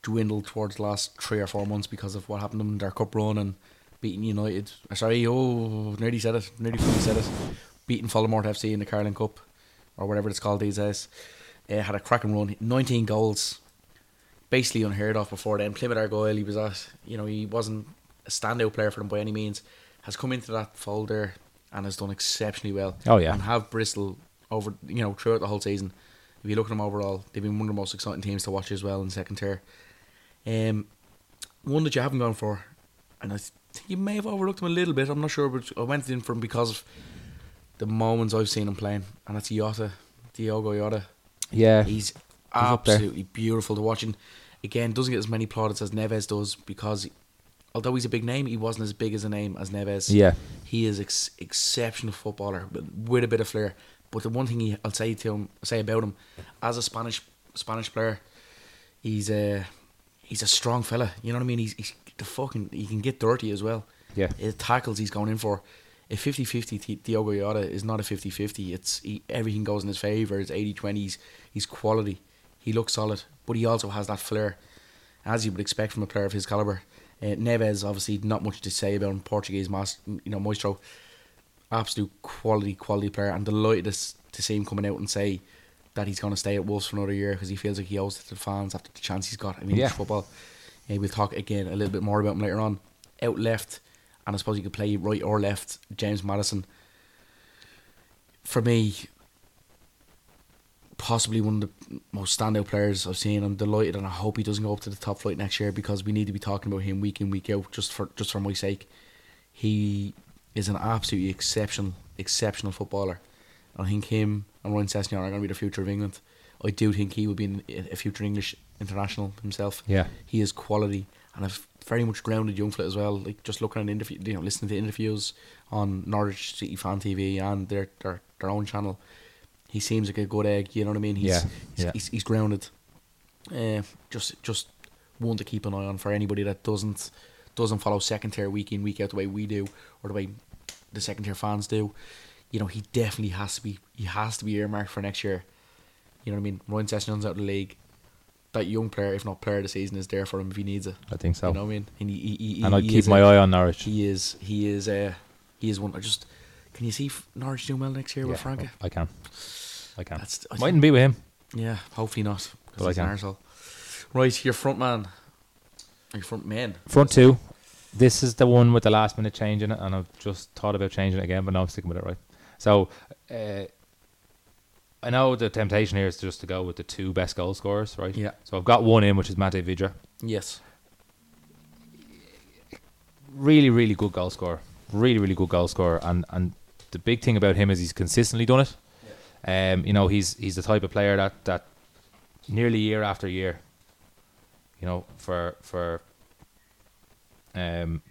dwindled towards the last three or four months because of what happened in their cup run and beating United. uh, Sorry, oh, nearly said it. Nearly fully said it. Beating Voldemort FC in the Carling Cup, or whatever it's called these days. Uh, had a cracking run. 19 goals. Basically unheard of before then. Plymouth Argyle, he was at, you know, he wasn't a standout player for them by any means. Has come into that folder and has done exceptionally well. Oh, yeah. And have Bristol over, you know, throughout the whole season. If you look at them overall, they've been one of the most exciting teams to watch as well in second tier. Um, one that you haven't gone for, and I think you may have overlooked him a little bit. I'm not sure, but I went in for him because of the moments I've seen him playing, and that's Jota, Diogo Jota. Yeah. He's there. absolutely beautiful to watch. And again, doesn't get as many plaudits as Neves does because, although he's a big name, he wasn't as big as a name as Neves. Yeah. he is ex- exceptional footballer but with a bit of flair. But the one thing he, I'll say to him, say about him, as a Spanish Spanish player, he's a he's a strong fella. You know what I mean? He's, he's the fucking he can get dirty as well. Yeah. The tackles he's going in for. A 50-50 Diogo Jota is not a 50-50. It's he, everything goes in his favour. It's 80-20. He's, he's quality. He looks solid, but he also has that flair, as you would expect from a player of his caliber. Uh, Neves, obviously, not much to say about him. Portuguese, mas- you know, maestro, absolute quality, quality player. I'm delighted to, to see him coming out and say that he's going to stay at Wolves for another year because he feels like he owes it to the fans after the chance he's got. in mean, Yeah. it's football. Uh, we'll talk again a little bit more about him later on. Out left, and I suppose you could play right or left. James Maddison. For me, possibly one of the most standout players I've seen. I'm delighted, and I hope he doesn't go up to the top flight next year because we need to be talking about him week in week out, just for just for my sake. He is an absolutely exceptional, exceptional footballer. I think him and Ryan Sessegnon are going to be the future of England. I do think he will be a future English international himself. Yeah. He is quality and a very much grounded young fella as well. Like just looking at interview, you know, listening to interviews on Norwich City Fan TV and their their, their own channel. He seems like a good egg. You know what I mean? He's Yeah, he's, yeah. he's, he's grounded. Uh, just just one to keep an eye on for anybody that doesn't doesn't follow second tier week in week out the way we do or the way the second tier fans do. You know, he definitely has to be he has to be earmarked for next year. You know what I mean? Ryan Sessegnon's out of the league. That young player, if not player of the season, is there for him if he needs it. I think so. You know what I mean? And, he, he, he, and I'd keep my a- eye on Norwich. He is. He is. Uh, he is one. I just. Can you see Norwich doing well next year yeah, with Farke? I can. I can. That's. I Mightn't be with him. Yeah, hopefully not. But Because I he's an can. Right, your front man. Your front man. Front two. This is the one with the last minute change in it, and I've just thought about changing it again, but now I'm sticking with it, right? So, uh, I know the temptation here is just to go with the two best goal scorers, right? Yeah. So I've got one in, which is Matej Vydra. Yes. Really, really good goal scorer. Really, really good goal scorer. And and the big thing about him is he's consistently done it. Yeah. Um, you know, he's he's the type of player that that nearly year after year, you know, for for um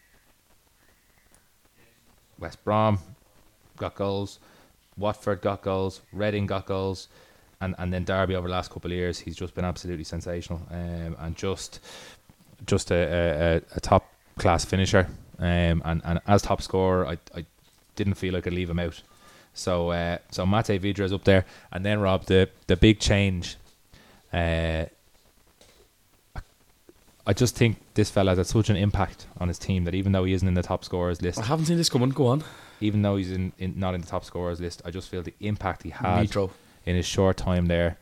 West Brom got goals, Watford got goals, Reading got goals, and and then Derby over the last couple of years, he's just been absolutely sensational, um, and just just a, a, a- top class finisher, um, and and as top scorer, I I didn't feel like I could leave him out. So uh, so Matej Vydra is up there, and then Rob the the big change. Uh, I just think this fella has had such an impact on his team that even though he isn't in the top scorers list, I haven't seen this coming. Go on. even though he's in, in not in the top scorers list, I just feel the impact he had Mitro. in his short time there.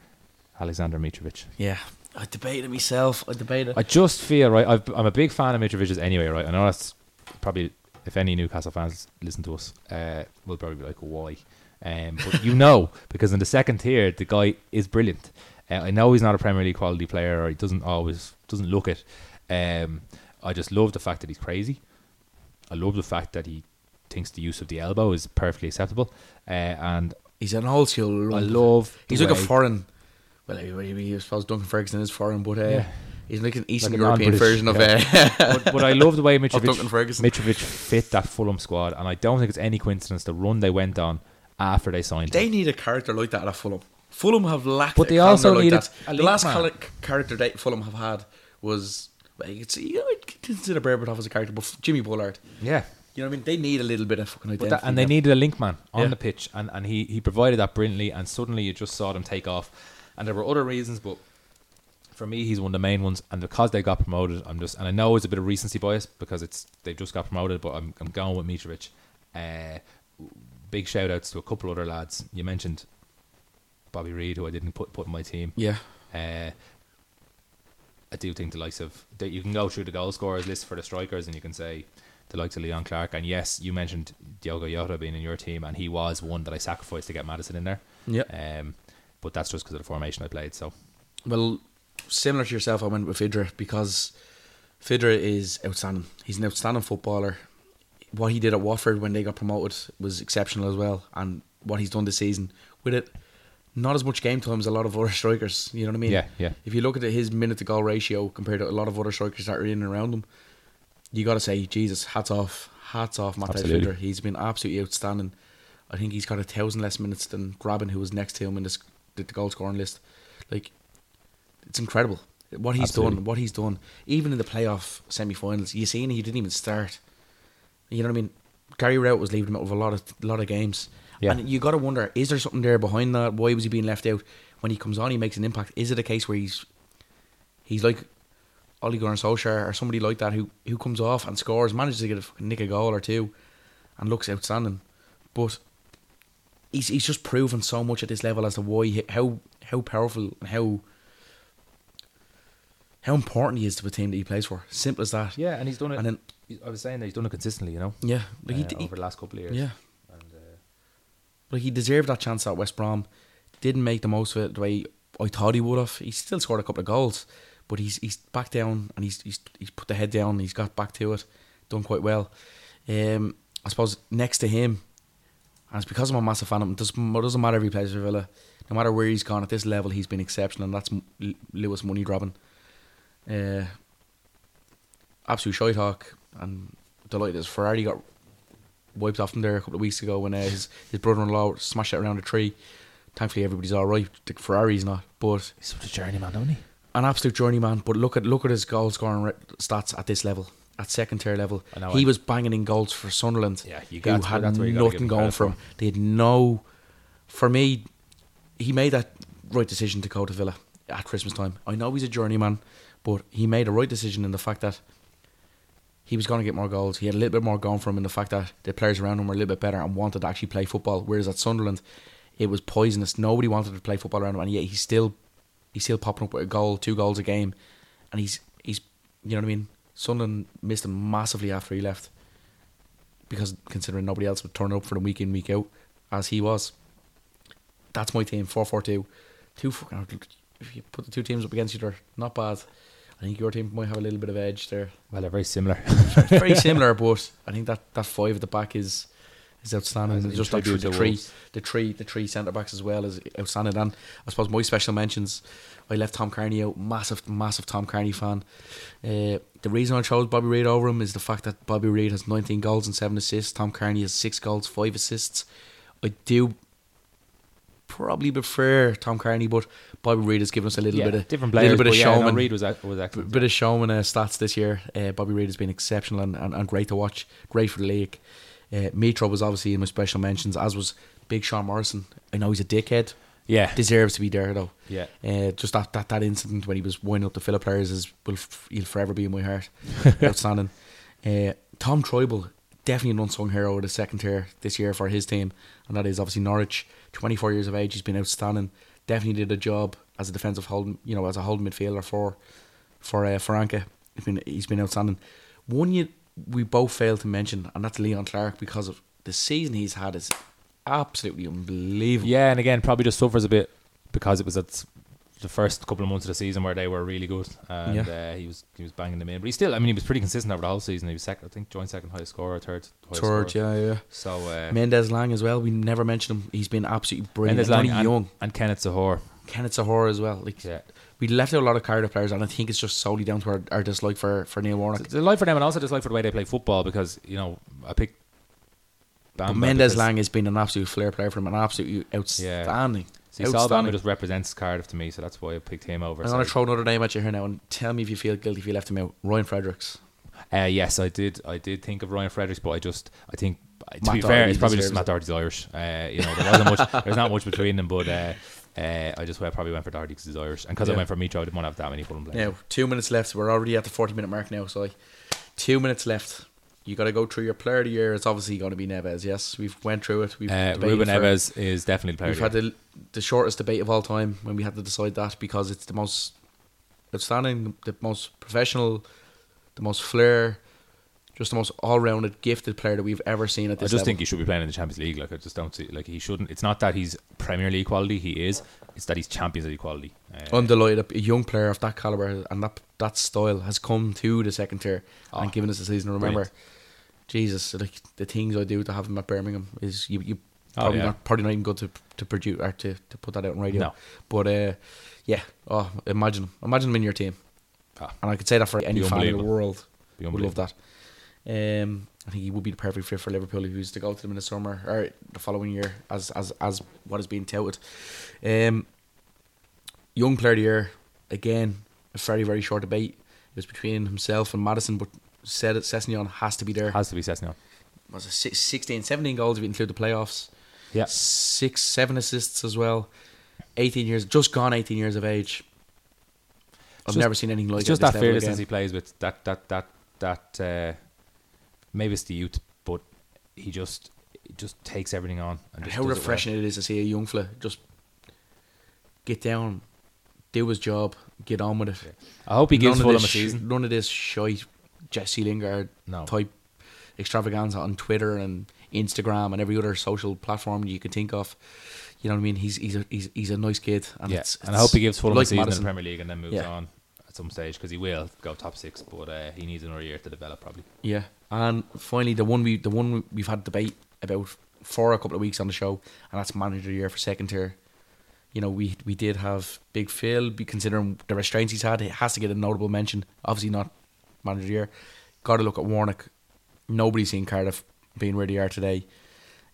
Alexander Mitrovic. Yeah. I debated myself. I debated. I just feel right. I've, I'm a big fan of Mitrovic's anyway. Right, I know that's probably if any Newcastle fans listen to us, uh, will probably be like, why? Um, but you know, because in the second tier, the guy is brilliant. Uh, I know he's not a Premier League quality player, or he doesn't always doesn't look it. Um, I just love the fact that he's crazy. I love the fact that he thinks the use of the elbow is perfectly acceptable, uh, and He's an old school. I love. He's like a foreign. Well, I, I, suppose Duncan Ferguson is foreign, but uh, Yeah. He's like an Eastern Like European version of yeah. uh, but, but I love the way Mitrovic. Mitrovic fit that Fulham squad, and I don't think it's any coincidence the run they went on after they signed They him. need a character like that at Fulham. Fulham have lacked But they also like needed The last man. character that Fulham have had was well, you could see, you know, I'd consider Berbatov as a character, but Jimmy Bullard. Yeah, You know what I mean? They need a little bit of fucking identity. that, and they needed a link man on Yeah. the pitch, and, and he, he provided that brilliantly. And suddenly you just saw them take off. And there were other reasons, but for me, he's one of the main ones. And because they got promoted, I'm just and I know it's a bit of recency bias because it's they've just got promoted, but I'm I'm going with Mitrovic. Uh, big shout outs to a couple other lads. You mentioned Bobby Reid, who I didn't put put in my team. Yeah. Uh, I do think the likes of that you can go through the goal scorers list for the strikers and you can say the likes of Leon Clarke and yes, you mentioned Diogo Jota being in your team and he was one that I sacrificed to get Maddison in there. Yeah. Um, but that's just because of the formation I played. So Well, similar to yourself, I went with Vydra because Vydra is outstanding. He's an outstanding footballer. What he did at Watford when they got promoted was exceptional as well, and what he's done this season with it, not as much game time as a lot of other strikers. You know what I mean? Yeah, yeah. If you look at his minute to goal ratio compared to a lot of other strikers that are in and around him, you got to say, Jesus, hats off, hats off, Matthias Absolutely. He's been absolutely outstanding. I think he's got a thousand less minutes than Grabban, who was next to him in this, the goal scoring list. Like, it's incredible what he's Absolutely. done. What he's done, even in the playoff semi-finals, you seen he didn't even start. You know what I mean? Gary Rowett was leaving him out of a lot of a lot of games, Yeah. and you got to wonder: is there something there behind that? Why was he being left out? When he comes on, he makes an impact. Is it a case where he's he's like Ole Gunnar Solskjaer or somebody like that who who comes off and scores, manages to get a fucking nick a goal or two, and looks outstanding, but he's he's just proven so much at this level as to why he, how how powerful and how how important he is to the team that he plays for. Simple as that. yeah, and he's done it. And then I was saying that he's done it consistently, you know, yeah, like uh, he- over the last couple of years. yeah, And, like he deserved that chance at West Brom. Didn't make the most of it the way I thought he would have. He still scored a couple of goals, but he's he's back down and he's he's he's put the head down. He's got back to it, done quite well. Um, I suppose next to him, and it's because I'm a massive fan of him. It doesn't, matter if he plays for Villa. No matter where he's gone at this level, he's been exceptional, and that's Lewis Money grabbing. Uh, absolute shy talk, and delighted as Ferrari got wiped off him there a couple of weeks ago when uh, his his brother-in-law smashed it around a tree. Thankfully, everybody's all right. The Ferrari's not, but he's such a journeyman, don't he? an absolute journeyman. But look at look at his goal scoring stats at this level, at second tier level. He I- was banging in goals for Sunderland. Yeah, you who got to- had that's where you gotta give nothing going for him. They had no. For me, he made that right decision to go to Villa at Christmas time. I know he's a journeyman, but he made a right decision in the fact that he was going to get more goals. He had a little bit more going for him in the fact that the players around him were a little bit better and wanted to actually play football. Whereas at Sunderland, it was poisonous. Nobody wanted to play football around him, and yet he's still he's still popping up with a goal, two goals a game, and he's he's you know what I mean. Sunderland missed him massively after he left because considering nobody else would turn up for them week in week out as he was. That's my team four four two. Two fucking if you put the two teams up against each other, not bad. I think your team might have a little bit of edge there. Well, they're very similar. Very similar, but I think that, that five at the back is is outstanding. Just tribute the three, the three, the three centre backs as well is outstanding. And I suppose my special mentions, I left Tom Cairney out. Massive, massive Tom Cairney fan. Uh, the reason I chose Bobby Reid over him is the fact that Bobby Reid has 19 goals and seven assists. Tom Cairney has six goals, five assists. I do probably prefer Tom Cairney, but Bobby Reid has given us a little yeah, bit of different players. A little bit of yeah, no, showman. Reid was ac- was B- excellent. bit of showman uh, stats this year. Uh, Bobby Reid has been exceptional and, and, and great to watch. Great for the league. Uh, Mitro was obviously in my special mentions, as was Big Sean Morrison. I know he's a dickhead. yeah, Deserves to be there though. yeah. Uh, just that, that that incident when he was winding up the Philip players is will f- he'll forever be in my heart. Outstanding. Uh, Tom Trybull, definitely an unsung hero of the second tier this year for his team, and that is obviously Norwich. Twenty four years of age, he's been outstanding. Definitely did a job as a defensive holding, you know, as a holding midfielder for for uh, Farke. He's been he's been outstanding. One you we both failed to mention, and that's Leon Clarke because of the season he's had is absolutely unbelievable. Yeah, and again, probably just suffers a bit because it was at the first couple of months of the season where they were really good, and Yeah. uh, he was he was banging them in. But he still, I mean, he was pretty consistent over the whole season. He was second, I think, joint second highest scorer, third highest Third, scorer. yeah, yeah. So uh, Mendez-Laing as well. We never mentioned him. He's been absolutely brilliant. Mendes and Lang and, young. and Kenneth Zohore. Kenneth Zohore as well. Like Yeah, we left out a lot of Cardiff players, and I think it's just solely down to our, our dislike for, for Neil Warnock. It's a life for them, and also dislike for the way they play football because you know I picked. Bamba Mendez-Laing has been an absolute flair player for him, an absolutely outstanding. See, Sol outstanding. just represents Cardiff to me, so that's why I picked him over. I'm going to throw another name at you here now, and tell me if you feel guilty if you left him out. Ryan Fredericks. Uh, yes, I did. I did think of Ryan Fredericks, but I just, I think, to Matt be fair, Doherty it's probably just Matt. Doherty's Irish. Uh, you know, there wasn't much. There's not much between them, but uh, uh, I just I probably went for Doherty because he's Irish, and because I went for Mitro, I didn't want to have that many Fulham players. Now, two minutes left. We're already at the 40 minute mark now, so like, two minutes left. You got to go through your player of the year. It's obviously going to be Neves. Yes, we've went through it. We've Uh, Ruben Neves is definitely the player. We've had the the shortest debate of all time when we had to decide that because it's the most outstanding, the most professional, the most flair, just the most all rounded, gifted player that we've ever seen at year. I just level. think he should be playing in the Champions League. Like I just don't see like he shouldn't. It's not that he's Premier League quality. He is. It's that he's Champions League quality. Uh, Undelighted, a young player of that caliber and that that style has come to the second tier Oh, and given us a season. Remember, brilliant. Jesus, like the things I do to have him at Birmingham is you, you Oh, probably yeah. not probably not even good to to produce or to, to put that out on radio. No. But uh, yeah, oh, imagine him, imagine him in your team, Ah. and I could say that for any fan in the world would love that. Um, I think he would be the perfect fit for Liverpool if he was to go to them in the summer or the following year, as as as what is being touted. Um, young player of the year, again, a very very short debate. It was between himself and Maddison, but said it Sessegnon has to be there. Has to be Sessegnon. Was it six- 16, 17 goals if you include the playoffs? Yeah. six, seven assists as well. Eighteen years, just gone eighteen years of age. I've Just- never seen anything like it's it just that fearlessness again. he plays with. That that that that. Uh, maybe it's the youth, but he just he just takes everything on. And And how does it well. refreshing it is to see a young fella just get down, do his job, get on with it. I hope he gives none of Fulham a season. None of this shite Jesse Lingard No. type extravaganza on Twitter and Instagram and every other social platform you can think of. You know what I mean? He's he's a he's, he's a nice kid, and yeah, it's, and I hope he gives Fulham like season Maddison. in the Premier League and then moves Yeah. on at some stage because he will go top six, but uh, he needs another year to develop probably. Yeah, and finally the one we the one we've had debate about for a couple of weeks on the show, and that's manager year for second tier. You know, we we did have Big Phil, be considering the restraints he's had, it has to get a notable mention. Obviously not manager of the year. Got to look at Warnock. Nobody's seen Cardiff being where they are today.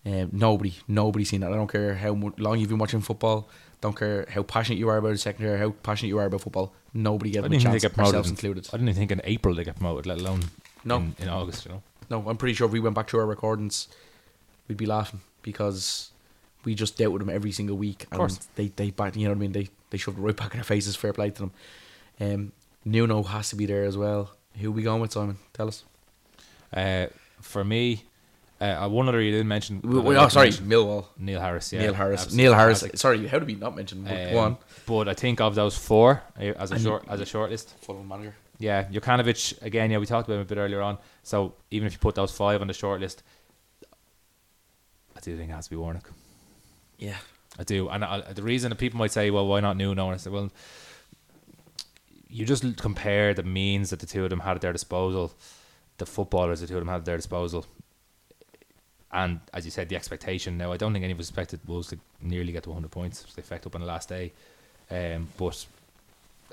Um, nobody, nobody's seen that. I don't care how long you've been watching football. Don't care how passionate you are about the second tier, how passionate you are about football. Nobody gave them a didn't even think chance, they get promoted. in- included. I didn't think in April they get promoted, let alone No. in, in August. You know, No, I'm pretty sure if we went back to our recordings, we'd be laughing because we just dealt with them every single week. And course. they they back, you know what I mean. They they shoved it right back in our faces. Fair play to them. Um, Nuno has to be there as well. Who we going with, Simon? Tell us. uh, for me, uh, one other you didn't mention. We, we- oh, sorry, mention Millwall. Neil Harris. Yeah, Neil Harris. absolute Neil Harris. classic. Sorry, how did we not mention? Um, one But I think of those four uh, as a And short as a short list. Fulham manager. Yeah, Jokanovic again. Yeah, we talked about him a bit earlier on. So even if you put those five on the short list, I do think it has to be Warnock. Yeah, I do, and I, the reason that people might say, "Well, why not Nuno?" And I said, "Well, you just compare the means that the two of them had at their disposal, the footballers the two of them had at their disposal, and as you said, the expectation. Now, I don't think any of us expected Wolves to nearly get to 100 points. They effect up on the last day, um, but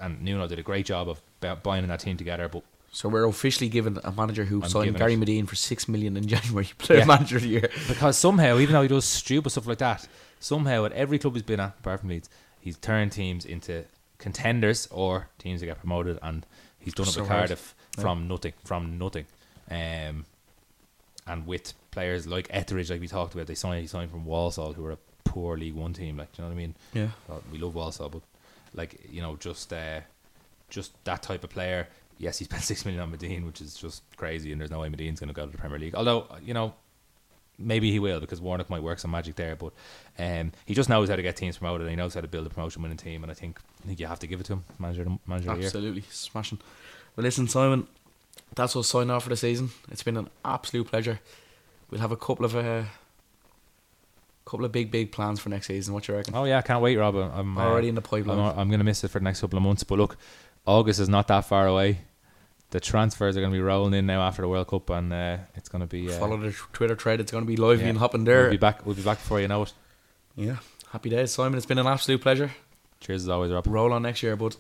and Nuno did a great job of binding that team together. But so we're officially given a manager who I'm signed Gary Madine for six million in January, player Yeah. manager of the year. because somehow, even though he does stupid stuff like that, somehow at every club he's been at, apart from Leeds, he's turned teams into contenders or teams that get promoted, and he's done it So with hard. Cardiff from nothing, from nothing, um, and with players like Etheridge, like we talked about, they signed he signed from Walsall, who are a poor League One team, like do you know what I mean? Yeah. We love Walsall, but like you know, just uh, just that type of player. Yes, he spent six million on Madine, which is just crazy, and there's no way Madine's going to go to the Premier League. Although you know, maybe he will because Warnock might work some magic there. But um, he just knows how to get teams promoted. and He knows how to build a promotion winning team, and I think I think you have to give it to him, manager manager. Absolutely smashing. Well, listen, Simon, that's us signing off for the season. It's been an absolute pleasure. We'll have a couple of uh, couple of big, big plans for next season. What you reckon? Oh yeah, I can't wait, Rob. I'm uh, Already in the I'm, pipeline. I'm going to miss it for the next couple of months. But look, August is not that far away. The transfers are going to be rolling in now after the World Cup, and uh, it's going to be. Uh, Follow the Twitter thread. It's going to be live yeah. and hopping there. We'll be back. We'll be back before you know it. yeah, happy days, Simon. It's been an absolute pleasure. Cheers as always, Rob. Roll on next year, bud.